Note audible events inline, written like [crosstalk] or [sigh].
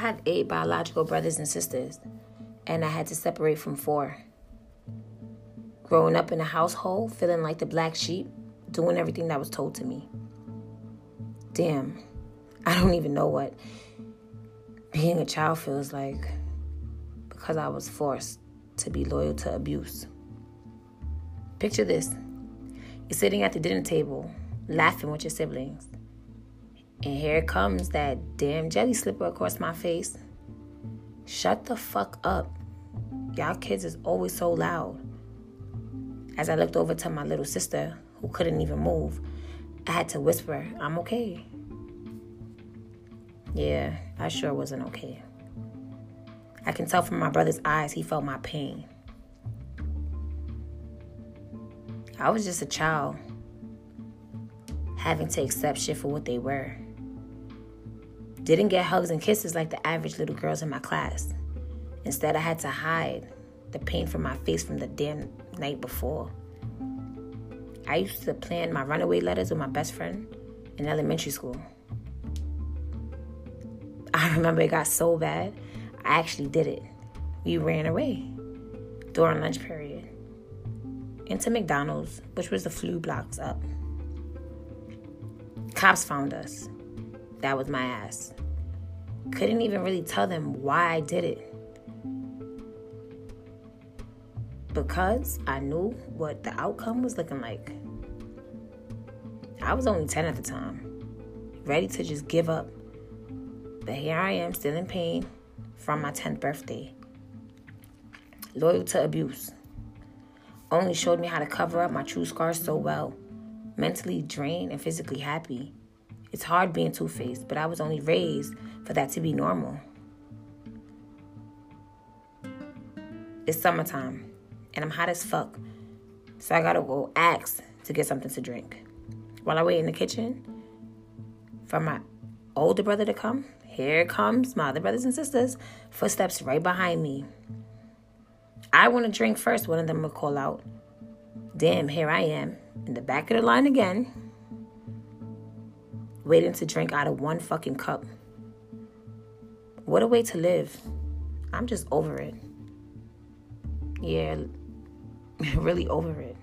have eight biological brothers and sisters, and I had to separate from four. Growing up in a household, feeling like the black sheep, doing everything that was told to me. Damn, I don't even know what being a child feels like because I was forced to be loyal to abuse. Picture this you're sitting at the dinner table, laughing with your siblings. And here comes that damn jelly slipper across my face. Shut the fuck up. Y'all kids is always so loud. As I looked over to my little sister, who couldn't even move, I had to whisper, I'm okay. Yeah, I sure wasn't okay. I can tell from my brother's eyes he felt my pain. I was just a child, having to accept shit for what they were. Didn't get hugs and kisses like the average little girls in my class. Instead, I had to hide the pain from my face from the damn night before. I used to plan my runaway letters with my best friend in elementary school. [laughs] I remember it got so bad, I actually did it. We ran away during lunch period into McDonald's, which was a few blocks up. Cops found us. That was my ass. Couldn't even really tell them why I did it. Because I knew what the outcome was looking like. I was only 10 at the time, ready to just give up. But here I am, still in pain from my 10th birthday. Loyal to abuse. Only showed me how to cover up my true scars so well. Mentally drained and physically happy. It's hard being two faced, but I was only raised for that to be normal. It's summertime, and I'm hot as fuck, so I gotta go ask to get something to drink. While I wait in the kitchen for my older brother to come, here comes my other brothers and sisters, footsteps right behind me. I want to drink first, one of them will call out. Damn, here I am, in the back of the line again, waiting to drink out of one fucking cup. What a way to live. I'm just over it. Yeah, [laughs] really over it.